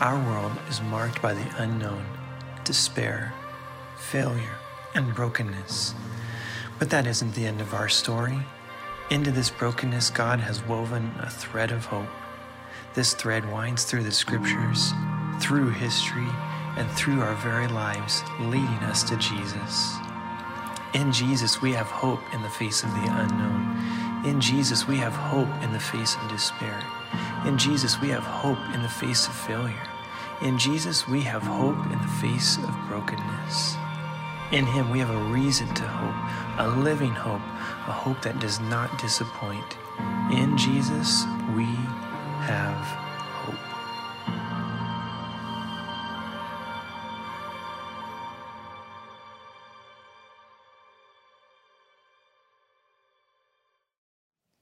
Our world is marked by the unknown, despair, failure, and brokenness. But that isn't the end of our story. Into this brokenness, God has woven a thread of hope. This thread winds through the scriptures, through history, and through our very lives, leading us to Jesus. In Jesus, we have hope in the face of the unknown. In Jesus, we have hope in the face of despair. In Jesus, we have hope in the face of failure. In Jesus, we have hope in the face of brokenness. In Him, we have a reason to hope, a living hope, a hope that does not disappoint. In Jesus, we have hope.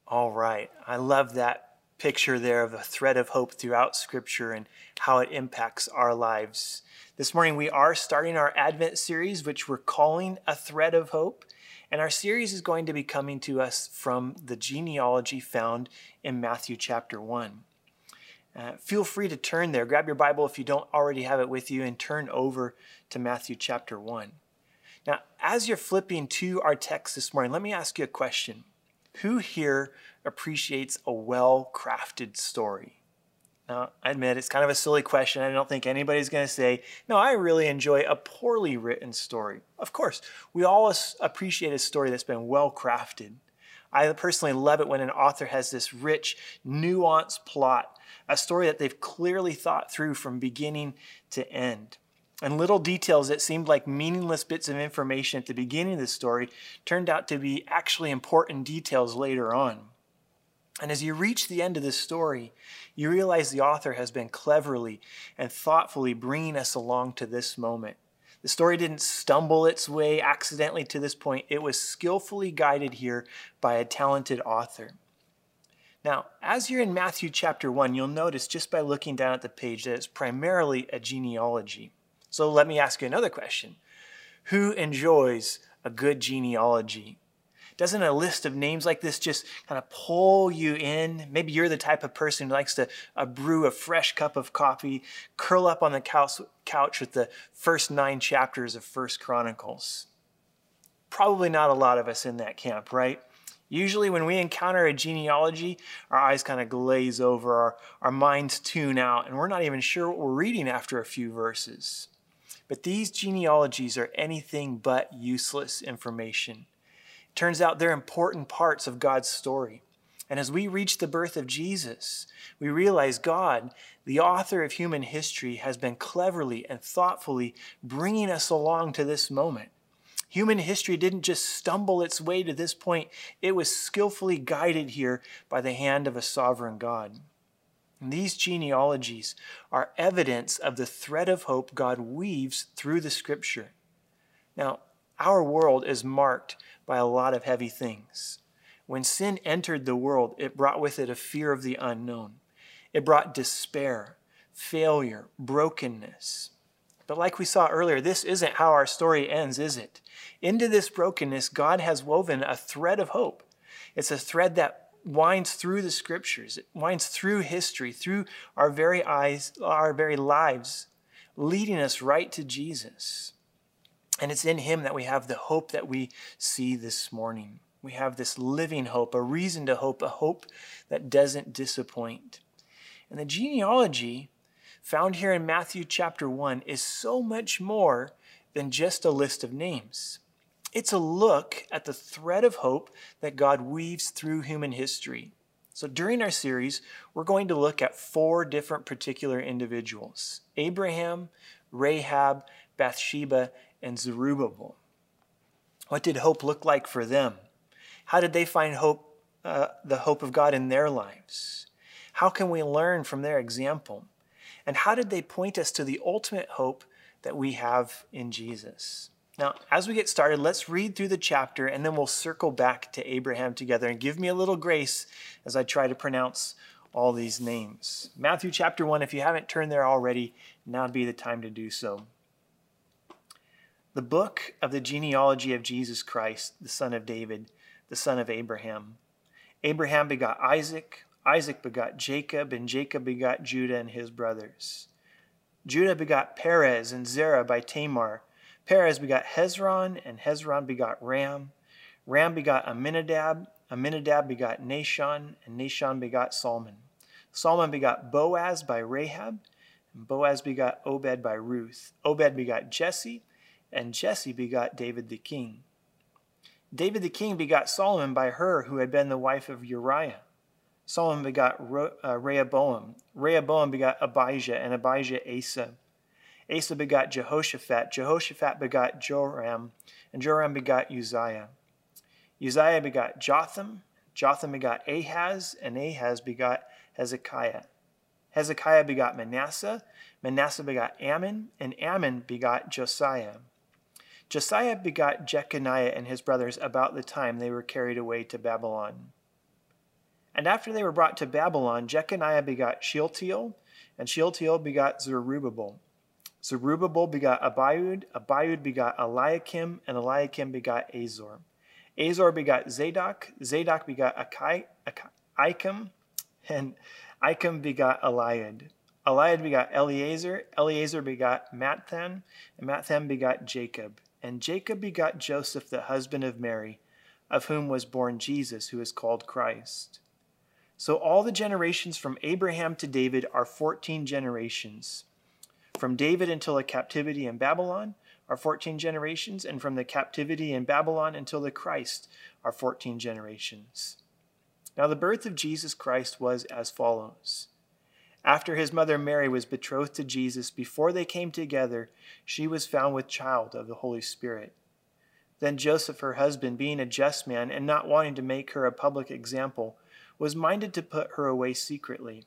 All right. I love that picture there of a thread of hope throughout Scripture and how it impacts our lives. This morning, we are starting our Advent series, which we're calling A Thread of Hope. And our series is going to be coming to us from the genealogy found in Matthew chapter 1. Uh, feel free to turn there. Grab your Bible if you don't already have it with you and turn over to Matthew chapter 1. Now, as you're flipping to our text this morning, let me ask you a question. Who here appreciates a well crafted story? Now, I admit it's kind of a silly question. I don't think anybody's going to say, no, I really enjoy a poorly written story. Of course, we all appreciate a story that's been well crafted. I personally love it when an author has this rich, nuanced plot, a story that they've clearly thought through from beginning to end. And little details that seemed like meaningless bits of information at the beginning of the story turned out to be actually important details later on. And as you reach the end of this story, you realize the author has been cleverly and thoughtfully bringing us along to this moment. The story didn't stumble its way accidentally to this point, it was skillfully guided here by a talented author. Now, as you're in Matthew chapter 1, you'll notice just by looking down at the page that it's primarily a genealogy. So let me ask you another question Who enjoys a good genealogy? Doesn't a list of names like this just kind of pull you in? Maybe you're the type of person who likes to uh, brew a fresh cup of coffee, curl up on the couch, couch with the first nine chapters of First Chronicles. Probably not a lot of us in that camp, right? Usually, when we encounter a genealogy, our eyes kind of glaze over, our, our minds tune out, and we're not even sure what we're reading after a few verses. But these genealogies are anything but useless information. It Turns out they're important parts of God's story. And as we reach the birth of Jesus, we realize God, the author of human history, has been cleverly and thoughtfully bringing us along to this moment. Human history didn't just stumble its way to this point, it was skillfully guided here by the hand of a sovereign God. These genealogies are evidence of the thread of hope God weaves through the scripture. Now, our world is marked by a lot of heavy things. When sin entered the world, it brought with it a fear of the unknown. It brought despair, failure, brokenness. But like we saw earlier, this isn't how our story ends, is it? Into this brokenness, God has woven a thread of hope. It's a thread that winds through the scriptures, it winds through history, through our very eyes, our very lives, leading us right to Jesus. And it's in Him that we have the hope that we see this morning. We have this living hope, a reason to hope, a hope that doesn't disappoint. And the genealogy found here in Matthew chapter 1 is so much more than just a list of names. It's a look at the thread of hope that God weaves through human history. So during our series, we're going to look at four different particular individuals Abraham, Rahab, Bathsheba, and Zerubbabel. What did hope look like for them? How did they find hope, uh, the hope of God in their lives? How can we learn from their example? And how did they point us to the ultimate hope that we have in Jesus? Now, as we get started, let's read through the chapter and then we'll circle back to Abraham together and give me a little grace as I try to pronounce all these names. Matthew chapter 1, if you haven't turned there already, now would be the time to do so the book of the genealogy of Jesus Christ, the son of David, the son of Abraham. Abraham begot Isaac, Isaac begot Jacob, and Jacob begot Judah and his brothers. Judah begot Perez and Zerah by Tamar. Perez begot Hezron, and Hezron begot Ram. Ram begot Amminadab. Amminadab begot Nahshon, and Nahshon begot Salmon. Solomon begot Boaz by Rahab, and Boaz begot Obed by Ruth. Obed begot Jesse, and Jesse begot David the king. David the king begot Solomon by her who had been the wife of Uriah. Solomon begot uh, Rehoboam. Rehoboam begot Abijah, and Abijah Asa. Asa begot Jehoshaphat. Jehoshaphat begot Joram, and Joram begot Uzziah. Uzziah begot Jotham. Jotham begot Ahaz, and Ahaz begot Hezekiah. Hezekiah begot Manasseh. Manasseh begot Amon, and Amon begot Josiah. Josiah begot Jeconiah and his brothers about the time they were carried away to Babylon. And after they were brought to Babylon, Jeconiah begot Shealtiel, and Shealtiel begot Zerubbabel. Zerubbabel begot Abiud, Abiud begot Eliakim, and Eliakim begot Azor. Azor begot Zadok, Zadok begot Achim, and Achim begot Eliud. Eliud begot Eleazar, Eleazar begot Matthan, and Matthan begot Jacob. And Jacob begot Joseph, the husband of Mary, of whom was born Jesus, who is called Christ. So all the generations from Abraham to David are 14 generations. From David until the captivity in Babylon are 14 generations, and from the captivity in Babylon until the Christ are 14 generations. Now, the birth of Jesus Christ was as follows. After his mother Mary was betrothed to Jesus, before they came together, she was found with child of the Holy Spirit. Then Joseph, her husband, being a just man and not wanting to make her a public example, was minded to put her away secretly.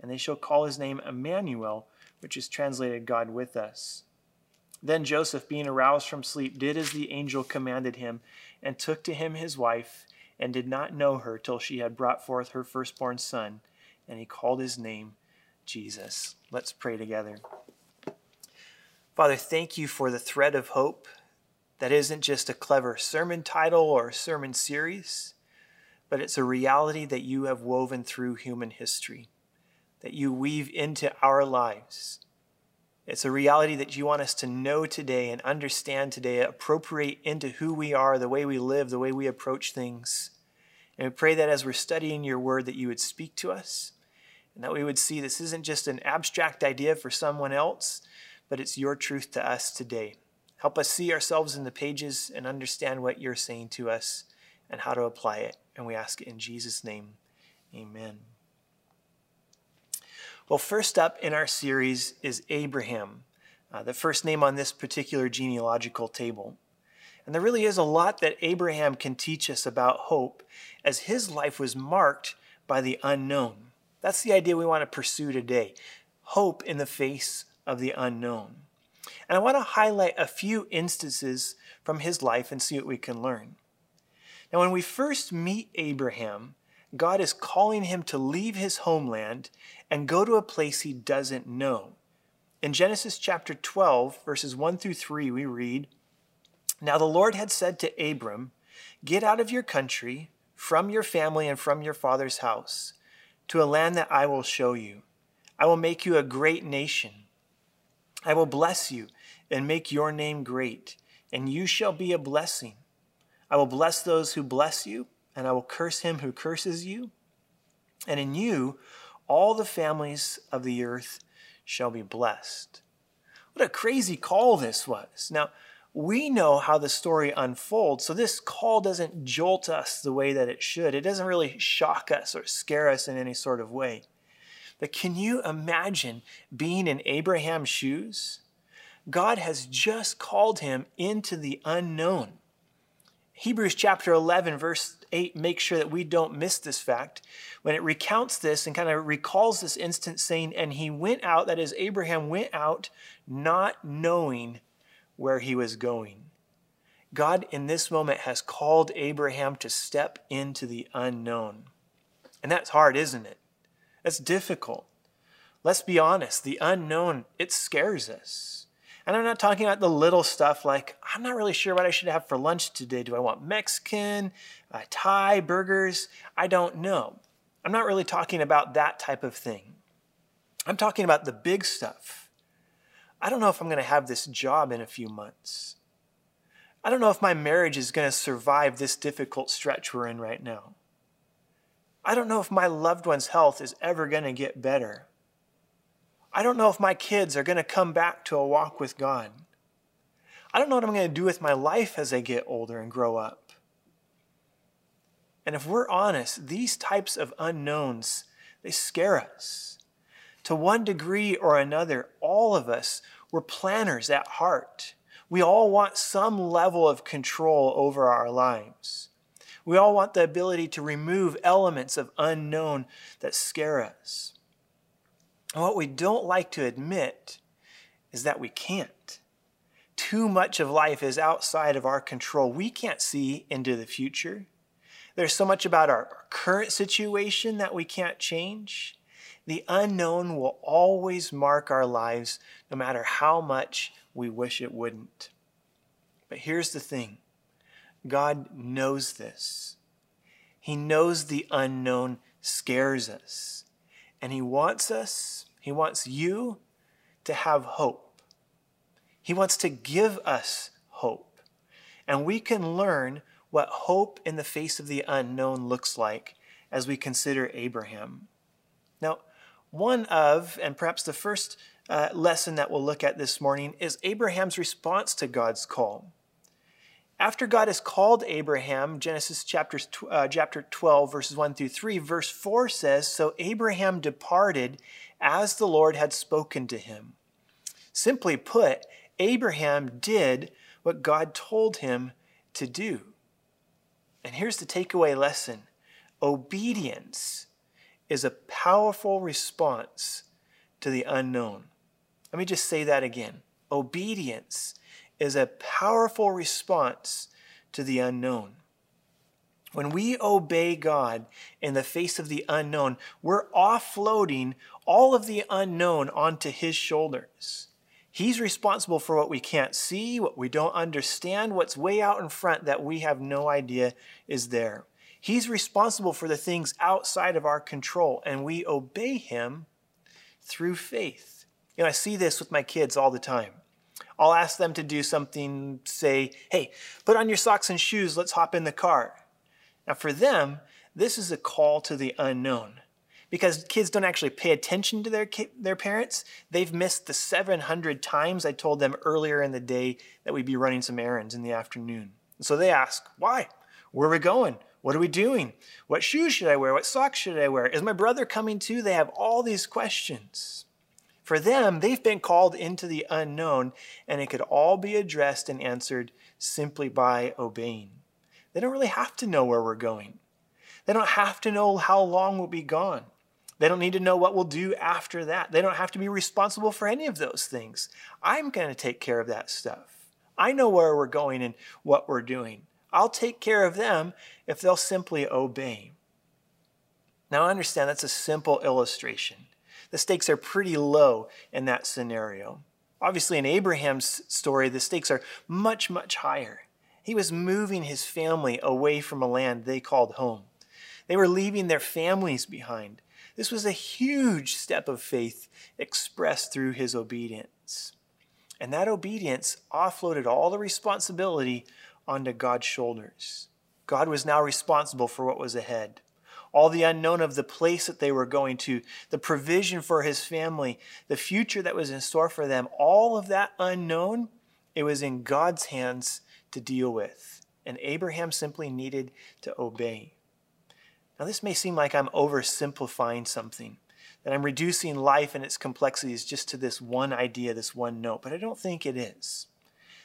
and they shall call his name Emmanuel, which is translated God with us. Then Joseph, being aroused from sleep, did as the angel commanded him, and took to him his wife, and did not know her till she had brought forth her firstborn son, and he called his name Jesus. Let's pray together. Father, thank you for the thread of hope that isn't just a clever sermon title or sermon series, but it's a reality that you have woven through human history, that you weave into our lives. It's a reality that you want us to know today and understand today, appropriate into who we are, the way we live, the way we approach things. And we pray that as we're studying your word, that you would speak to us and that we would see this isn't just an abstract idea for someone else, but it's your truth to us today. Help us see ourselves in the pages and understand what you're saying to us and how to apply it. And we ask it in Jesus' name. Amen. Well, first up in our series is Abraham, uh, the first name on this particular genealogical table. And there really is a lot that Abraham can teach us about hope, as his life was marked by the unknown. That's the idea we want to pursue today hope in the face of the unknown. And I want to highlight a few instances from his life and see what we can learn. Now, when we first meet Abraham, God is calling him to leave his homeland and go to a place he doesn't know. In Genesis chapter 12, verses 1 through 3, we read Now the Lord had said to Abram, Get out of your country, from your family, and from your father's house, to a land that I will show you. I will make you a great nation. I will bless you and make your name great, and you shall be a blessing. I will bless those who bless you, and I will curse him who curses you. And in you, all the families of the earth shall be blessed. What a crazy call this was. Now, we know how the story unfolds, so this call doesn't jolt us the way that it should. It doesn't really shock us or scare us in any sort of way. But can you imagine being in Abraham's shoes? God has just called him into the unknown. Hebrews chapter 11, verse 8 makes sure that we don't miss this fact when it recounts this and kind of recalls this instance, saying, And he went out, that is, Abraham went out not knowing where he was going. God, in this moment, has called Abraham to step into the unknown. And that's hard, isn't it? That's difficult. Let's be honest, the unknown, it scares us. And I'm not talking about the little stuff like, I'm not really sure what I should have for lunch today. Do I want Mexican, uh, Thai, burgers? I don't know. I'm not really talking about that type of thing. I'm talking about the big stuff. I don't know if I'm going to have this job in a few months. I don't know if my marriage is going to survive this difficult stretch we're in right now. I don't know if my loved one's health is ever going to get better. I don't know if my kids are going to come back to a walk with God. I don't know what I'm going to do with my life as I get older and grow up. And if we're honest, these types of unknowns, they scare us. To one degree or another, all of us, we're planners at heart. We all want some level of control over our lives. We all want the ability to remove elements of unknown that scare us. And what we don't like to admit is that we can't. Too much of life is outside of our control. We can't see into the future. There's so much about our current situation that we can't change. The unknown will always mark our lives, no matter how much we wish it wouldn't. But here's the thing God knows this. He knows the unknown scares us. And He wants us, He wants you to have hope. He wants to give us hope. And we can learn what hope in the face of the unknown looks like as we consider Abraham. Now, one of, and perhaps the first uh, lesson that we'll look at this morning, is Abraham's response to God's call. After God has called Abraham, Genesis chapter, uh, chapter 12, verses 1 through 3, verse 4 says So Abraham departed as the Lord had spoken to him. Simply put, Abraham did what God told him to do. And here's the takeaway lesson obedience is a powerful response to the unknown. Let me just say that again. Obedience is a powerful response to the unknown. When we obey God in the face of the unknown, we're offloading all of the unknown onto His shoulders. He's responsible for what we can't see, what we don't understand, what's way out in front that we have no idea is there. He's responsible for the things outside of our control, and we obey Him through faith. You know, I see this with my kids all the time. I'll ask them to do something, say, hey, put on your socks and shoes, let's hop in the car. Now, for them, this is a call to the unknown because kids don't actually pay attention to their, their parents. They've missed the 700 times I told them earlier in the day that we'd be running some errands in the afternoon. So they ask, why? Where are we going? What are we doing? What shoes should I wear? What socks should I wear? Is my brother coming too? They have all these questions. For them, they've been called into the unknown, and it could all be addressed and answered simply by obeying. They don't really have to know where we're going. They don't have to know how long we'll be gone. They don't need to know what we'll do after that. They don't have to be responsible for any of those things. I'm going to take care of that stuff. I know where we're going and what we're doing. I'll take care of them if they'll simply obey. Now, I understand that's a simple illustration the stakes are pretty low in that scenario. Obviously, in Abraham's story, the stakes are much, much higher. He was moving his family away from a land they called home. They were leaving their families behind. This was a huge step of faith expressed through his obedience. And that obedience offloaded all the responsibility onto God's shoulders. God was now responsible for what was ahead all the unknown of the place that they were going to, the provision for his family, the future that was in store for them, all of that unknown, it was in God's hands to deal with. And Abraham simply needed to obey. Now, this may seem like I'm oversimplifying something, that I'm reducing life and its complexities just to this one idea, this one note, but I don't think it is.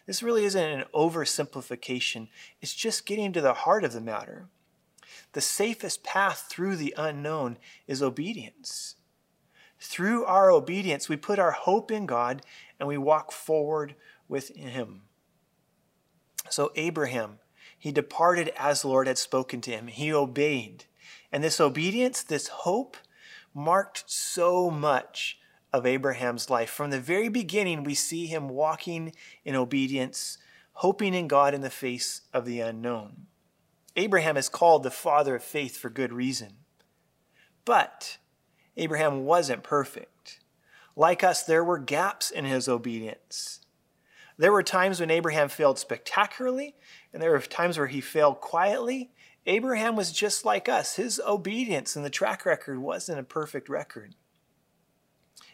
This really isn't an oversimplification, it's just getting to the heart of the matter. The safest path through the unknown is obedience. Through our obedience, we put our hope in God and we walk forward with Him. So, Abraham, he departed as the Lord had spoken to him. He obeyed. And this obedience, this hope, marked so much of Abraham's life. From the very beginning, we see him walking in obedience, hoping in God in the face of the unknown. Abraham is called the father of faith for good reason. But Abraham wasn't perfect. Like us, there were gaps in his obedience. There were times when Abraham failed spectacularly, and there were times where he failed quietly. Abraham was just like us. His obedience and the track record wasn't a perfect record.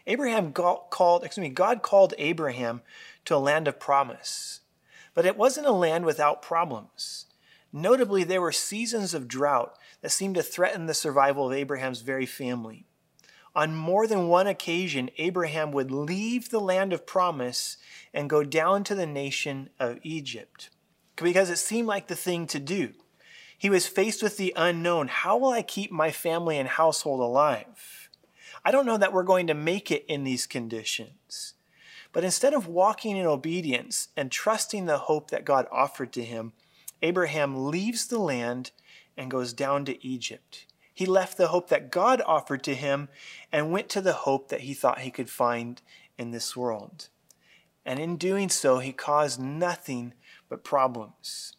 Abraham called, excuse me, God called Abraham to a land of promise. But it wasn't a land without problems. Notably, there were seasons of drought that seemed to threaten the survival of Abraham's very family. On more than one occasion, Abraham would leave the land of promise and go down to the nation of Egypt because it seemed like the thing to do. He was faced with the unknown. How will I keep my family and household alive? I don't know that we're going to make it in these conditions. But instead of walking in obedience and trusting the hope that God offered to him, Abraham leaves the land and goes down to Egypt. He left the hope that God offered to him and went to the hope that he thought he could find in this world. And in doing so, he caused nothing but problems.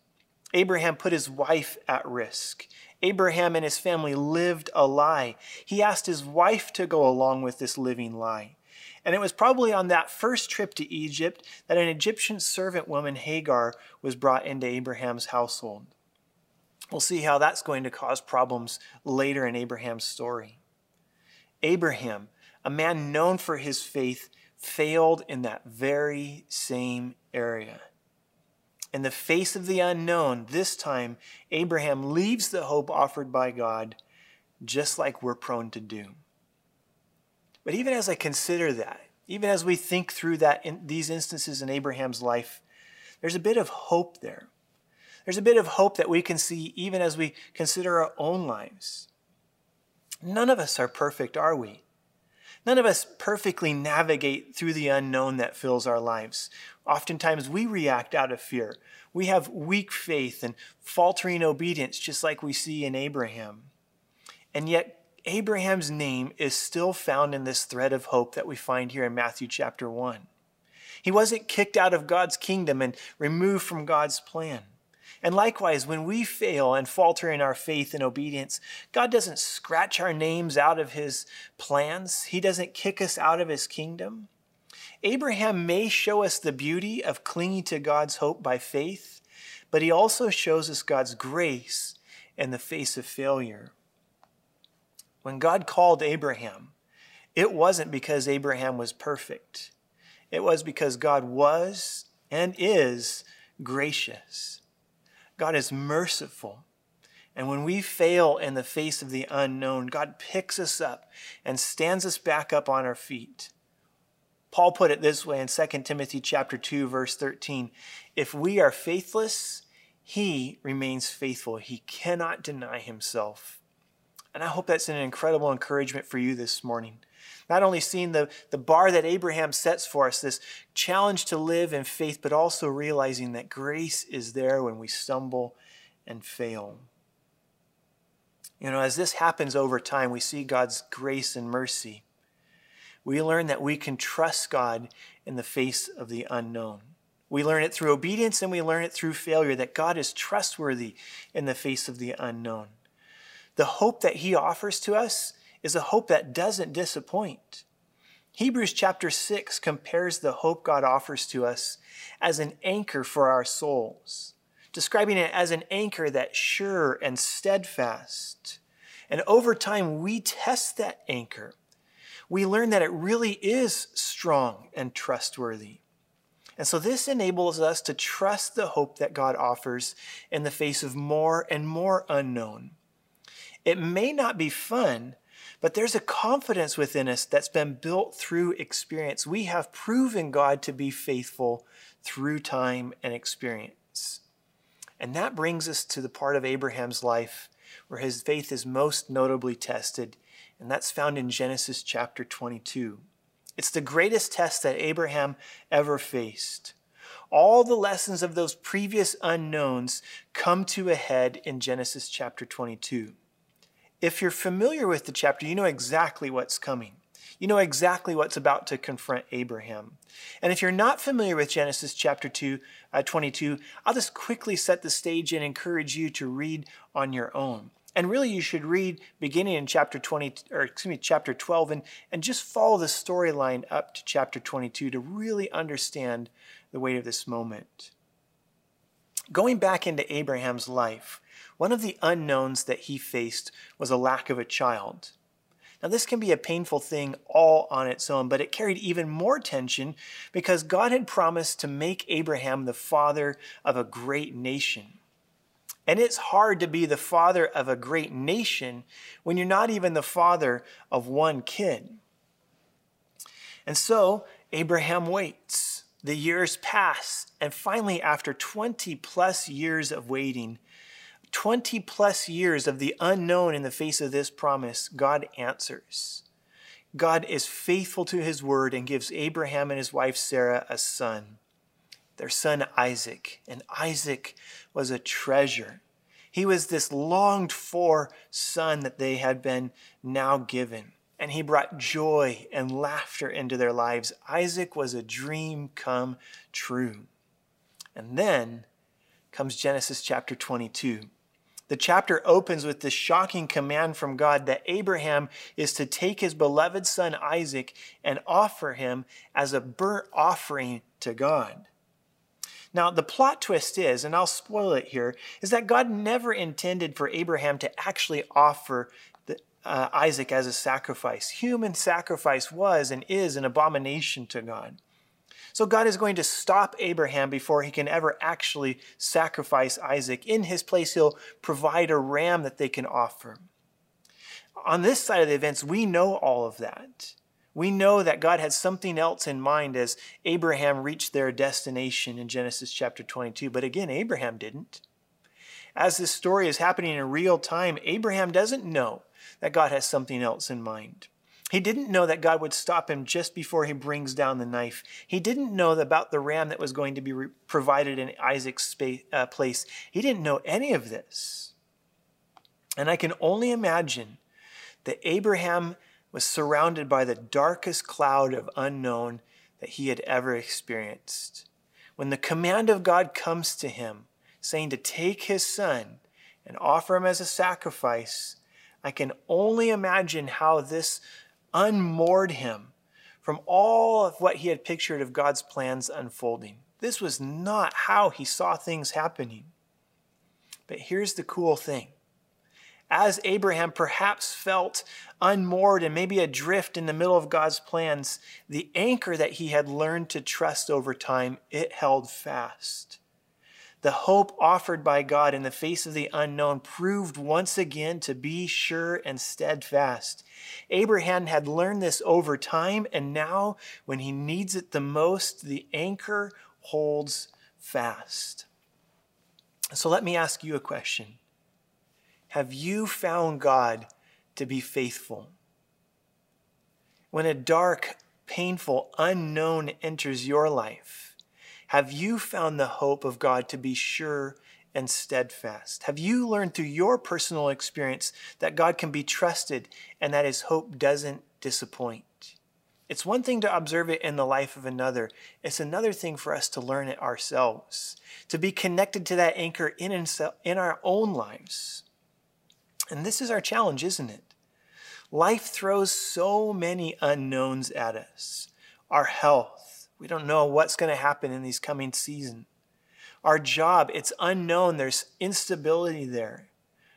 Abraham put his wife at risk. Abraham and his family lived a lie. He asked his wife to go along with this living lie. And it was probably on that first trip to Egypt that an Egyptian servant woman, Hagar, was brought into Abraham's household. We'll see how that's going to cause problems later in Abraham's story. Abraham, a man known for his faith, failed in that very same area. In the face of the unknown, this time, Abraham leaves the hope offered by God, just like we're prone to do. But even as I consider that, even as we think through that in these instances in Abraham's life, there's a bit of hope there. There's a bit of hope that we can see even as we consider our own lives. None of us are perfect, are we? None of us perfectly navigate through the unknown that fills our lives. Oftentimes we react out of fear. We have weak faith and faltering obedience, just like we see in Abraham. And yet, Abraham's name is still found in this thread of hope that we find here in Matthew chapter 1. He wasn't kicked out of God's kingdom and removed from God's plan. And likewise, when we fail and falter in our faith and obedience, God doesn't scratch our names out of his plans. He doesn't kick us out of his kingdom. Abraham may show us the beauty of clinging to God's hope by faith, but he also shows us God's grace in the face of failure. When God called Abraham, it wasn't because Abraham was perfect. It was because God was and is gracious. God is merciful. And when we fail in the face of the unknown, God picks us up and stands us back up on our feet. Paul put it this way in 2 Timothy chapter 2 verse 13, if we are faithless, he remains faithful. He cannot deny himself. And I hope that's an incredible encouragement for you this morning. Not only seeing the, the bar that Abraham sets for us, this challenge to live in faith, but also realizing that grace is there when we stumble and fail. You know, as this happens over time, we see God's grace and mercy. We learn that we can trust God in the face of the unknown. We learn it through obedience and we learn it through failure, that God is trustworthy in the face of the unknown. The hope that He offers to us is a hope that doesn't disappoint. Hebrews chapter 6 compares the hope God offers to us as an anchor for our souls, describing it as an anchor that's sure and steadfast. And over time, we test that anchor. We learn that it really is strong and trustworthy. And so this enables us to trust the hope that God offers in the face of more and more unknown. It may not be fun, But there's a confidence within us that's been built through experience. We have proven God to be faithful through time and experience. And that brings us to the part of Abraham's life where his faith is most notably tested, and that's found in Genesis chapter 22. It's the greatest test that Abraham ever faced. All the lessons of those previous unknowns come to a head in Genesis chapter 22. If you're familiar with the chapter, you know exactly what's coming. You know exactly what's about to confront Abraham. And if you're not familiar with Genesis chapter 2, uh, 22, I'll just quickly set the stage and encourage you to read on your own. And really, you should read beginning in chapter 20, or excuse me, chapter 12, and, and just follow the storyline up to chapter 22 to really understand the weight of this moment. Going back into Abraham's life, one of the unknowns that he faced was a lack of a child. Now, this can be a painful thing all on its own, but it carried even more tension because God had promised to make Abraham the father of a great nation. And it's hard to be the father of a great nation when you're not even the father of one kid. And so Abraham waits. The years pass, and finally, after 20 plus years of waiting, 20 plus years of the unknown in the face of this promise, God answers. God is faithful to his word and gives Abraham and his wife Sarah a son, their son Isaac. And Isaac was a treasure. He was this longed for son that they had been now given. And he brought joy and laughter into their lives. Isaac was a dream come true. And then comes Genesis chapter 22. The chapter opens with this shocking command from God that Abraham is to take his beloved son Isaac and offer him as a burnt offering to God. Now, the plot twist is, and I'll spoil it here, is that God never intended for Abraham to actually offer the, uh, Isaac as a sacrifice. Human sacrifice was and is an abomination to God. So God is going to stop Abraham before he can ever actually sacrifice Isaac. In his place, he'll provide a ram that they can offer. On this side of the events, we know all of that. We know that God had something else in mind as Abraham reached their destination in Genesis chapter 22. But again, Abraham didn't. As this story is happening in real time, Abraham doesn't know that God has something else in mind. He didn't know that God would stop him just before he brings down the knife. He didn't know about the ram that was going to be re- provided in Isaac's space, uh, place. He didn't know any of this. And I can only imagine that Abraham was surrounded by the darkest cloud of unknown that he had ever experienced. When the command of God comes to him, saying to take his son and offer him as a sacrifice, I can only imagine how this unmoored him from all of what he had pictured of God's plans unfolding. This was not how he saw things happening. But here's the cool thing. As Abraham perhaps felt unmoored and maybe adrift in the middle of God's plans, the anchor that he had learned to trust over time, it held fast. The hope offered by God in the face of the unknown proved once again to be sure and steadfast. Abraham had learned this over time, and now, when he needs it the most, the anchor holds fast. So let me ask you a question Have you found God to be faithful? When a dark, painful, unknown enters your life, have you found the hope of God to be sure and steadfast? Have you learned through your personal experience that God can be trusted and that his hope doesn't disappoint? It's one thing to observe it in the life of another. It's another thing for us to learn it ourselves, to be connected to that anchor in, in our own lives. And this is our challenge, isn't it? Life throws so many unknowns at us our health, we don't know what's going to happen in these coming seasons. Our job, it's unknown. There's instability there.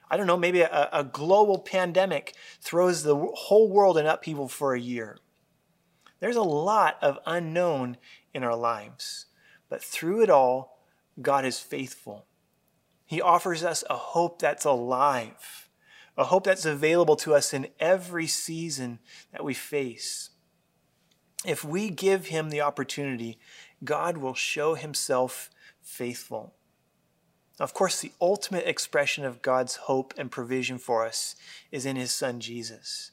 I don't know, maybe a, a global pandemic throws the whole world in upheaval for a year. There's a lot of unknown in our lives. But through it all, God is faithful. He offers us a hope that's alive, a hope that's available to us in every season that we face. If we give him the opportunity, God will show himself faithful. Of course, the ultimate expression of God's hope and provision for us is in his son Jesus.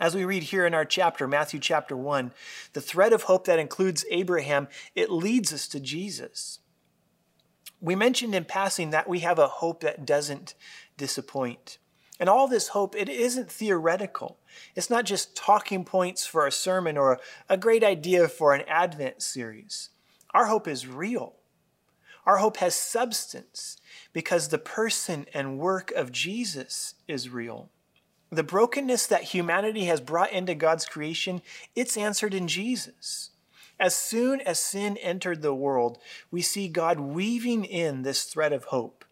As we read here in our chapter, Matthew chapter 1, the thread of hope that includes Abraham, it leads us to Jesus. We mentioned in passing that we have a hope that doesn't disappoint. And all this hope, it isn't theoretical. It's not just talking points for a sermon or a great idea for an Advent series. Our hope is real. Our hope has substance because the person and work of Jesus is real. The brokenness that humanity has brought into God's creation, it's answered in Jesus. As soon as sin entered the world, we see God weaving in this thread of hope.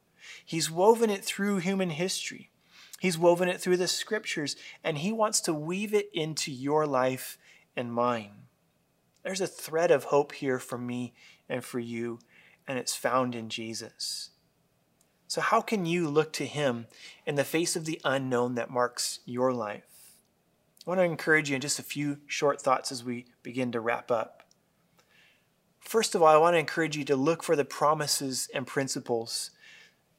He's woven it through human history. He's woven it through the scriptures, and He wants to weave it into your life and mine. There's a thread of hope here for me and for you, and it's found in Jesus. So, how can you look to Him in the face of the unknown that marks your life? I want to encourage you in just a few short thoughts as we begin to wrap up. First of all, I want to encourage you to look for the promises and principles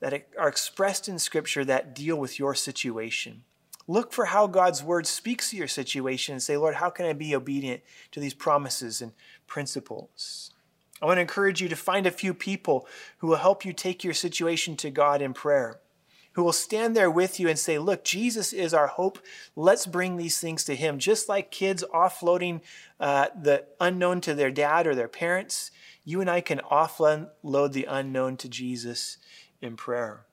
that are expressed in Scripture that deal with your situation. Look for how God's Word speaks to your situation and say, Lord, how can I be obedient to these promises and principles? I want to encourage you to find a few people who will help you take your situation to God in prayer, who will stand there with you and say, Look, Jesus is our hope. Let's bring these things to Him. Just like kids offloading uh, the unknown to their dad or their parents, you and I can offload the unknown to Jesus in prayer.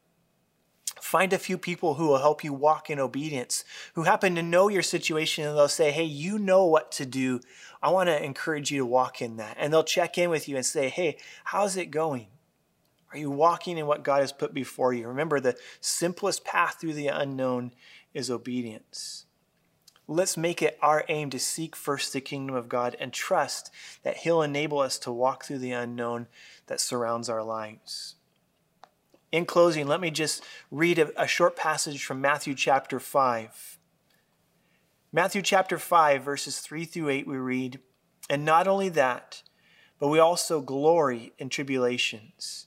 Find a few people who will help you walk in obedience, who happen to know your situation, and they'll say, Hey, you know what to do. I want to encourage you to walk in that. And they'll check in with you and say, Hey, how's it going? Are you walking in what God has put before you? Remember, the simplest path through the unknown is obedience. Let's make it our aim to seek first the kingdom of God and trust that He'll enable us to walk through the unknown that surrounds our lives. In closing, let me just read a, a, short passage from Matthew chapter 5. Matthew chapter 5, verses 3 through 8, we read, And not only that, but we also glory in tribulations,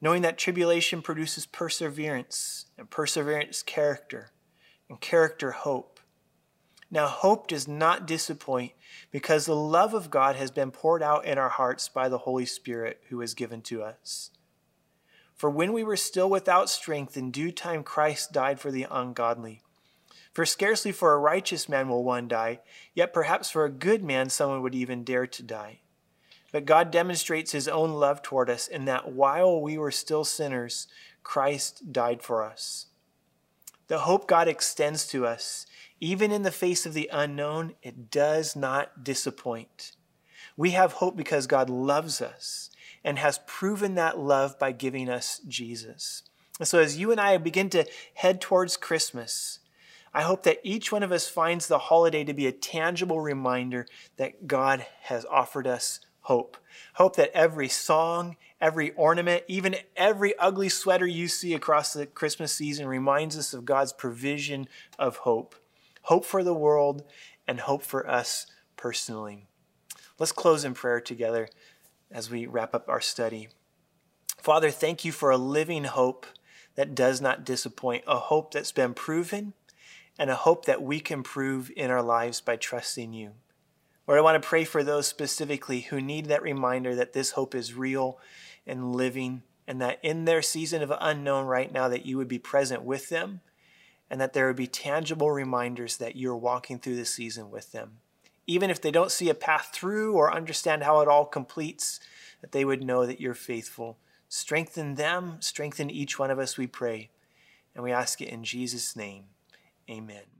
knowing that tribulation produces perseverance, and perseverance, character, and character, hope. Now, hope does not disappoint because the love of God has been poured out in our hearts by the Holy Spirit who is given to us. For when we were still without strength, in due time Christ died for the ungodly. For scarcely for a righteous man will one die, yet perhaps for a good man someone would even dare to die. But God demonstrates his own love toward us in that while we were still sinners, Christ died for us. The hope God extends to us, even in the face of the unknown, it does not disappoint. We have hope because God loves us and has proven that love by giving us Jesus. And so, as you and I begin to head towards Christmas, I hope that each one of us finds the holiday to be a tangible reminder that God has offered us hope. Hope that every song, every ornament, even every ugly sweater you see across the Christmas season reminds us of God's provision of hope. Hope for the world and hope for us personally. Let's close in prayer together as we wrap up our study. Father, thank you for a living hope that does not disappoint, a hope that's been proven, and a hope that we can prove in our lives by trusting you. Lord, I want to pray for those specifically who need that reminder that this hope is real and living, and that in their season of unknown right now, that you would be present with them, and that there would be tangible reminders that you're walking through the season with them even if they don't see a path through or understand how it all completes, that they would know that you're faithful. Strengthen them, strengthen each one of us, we pray. And we ask it in Jesus' name. Amen.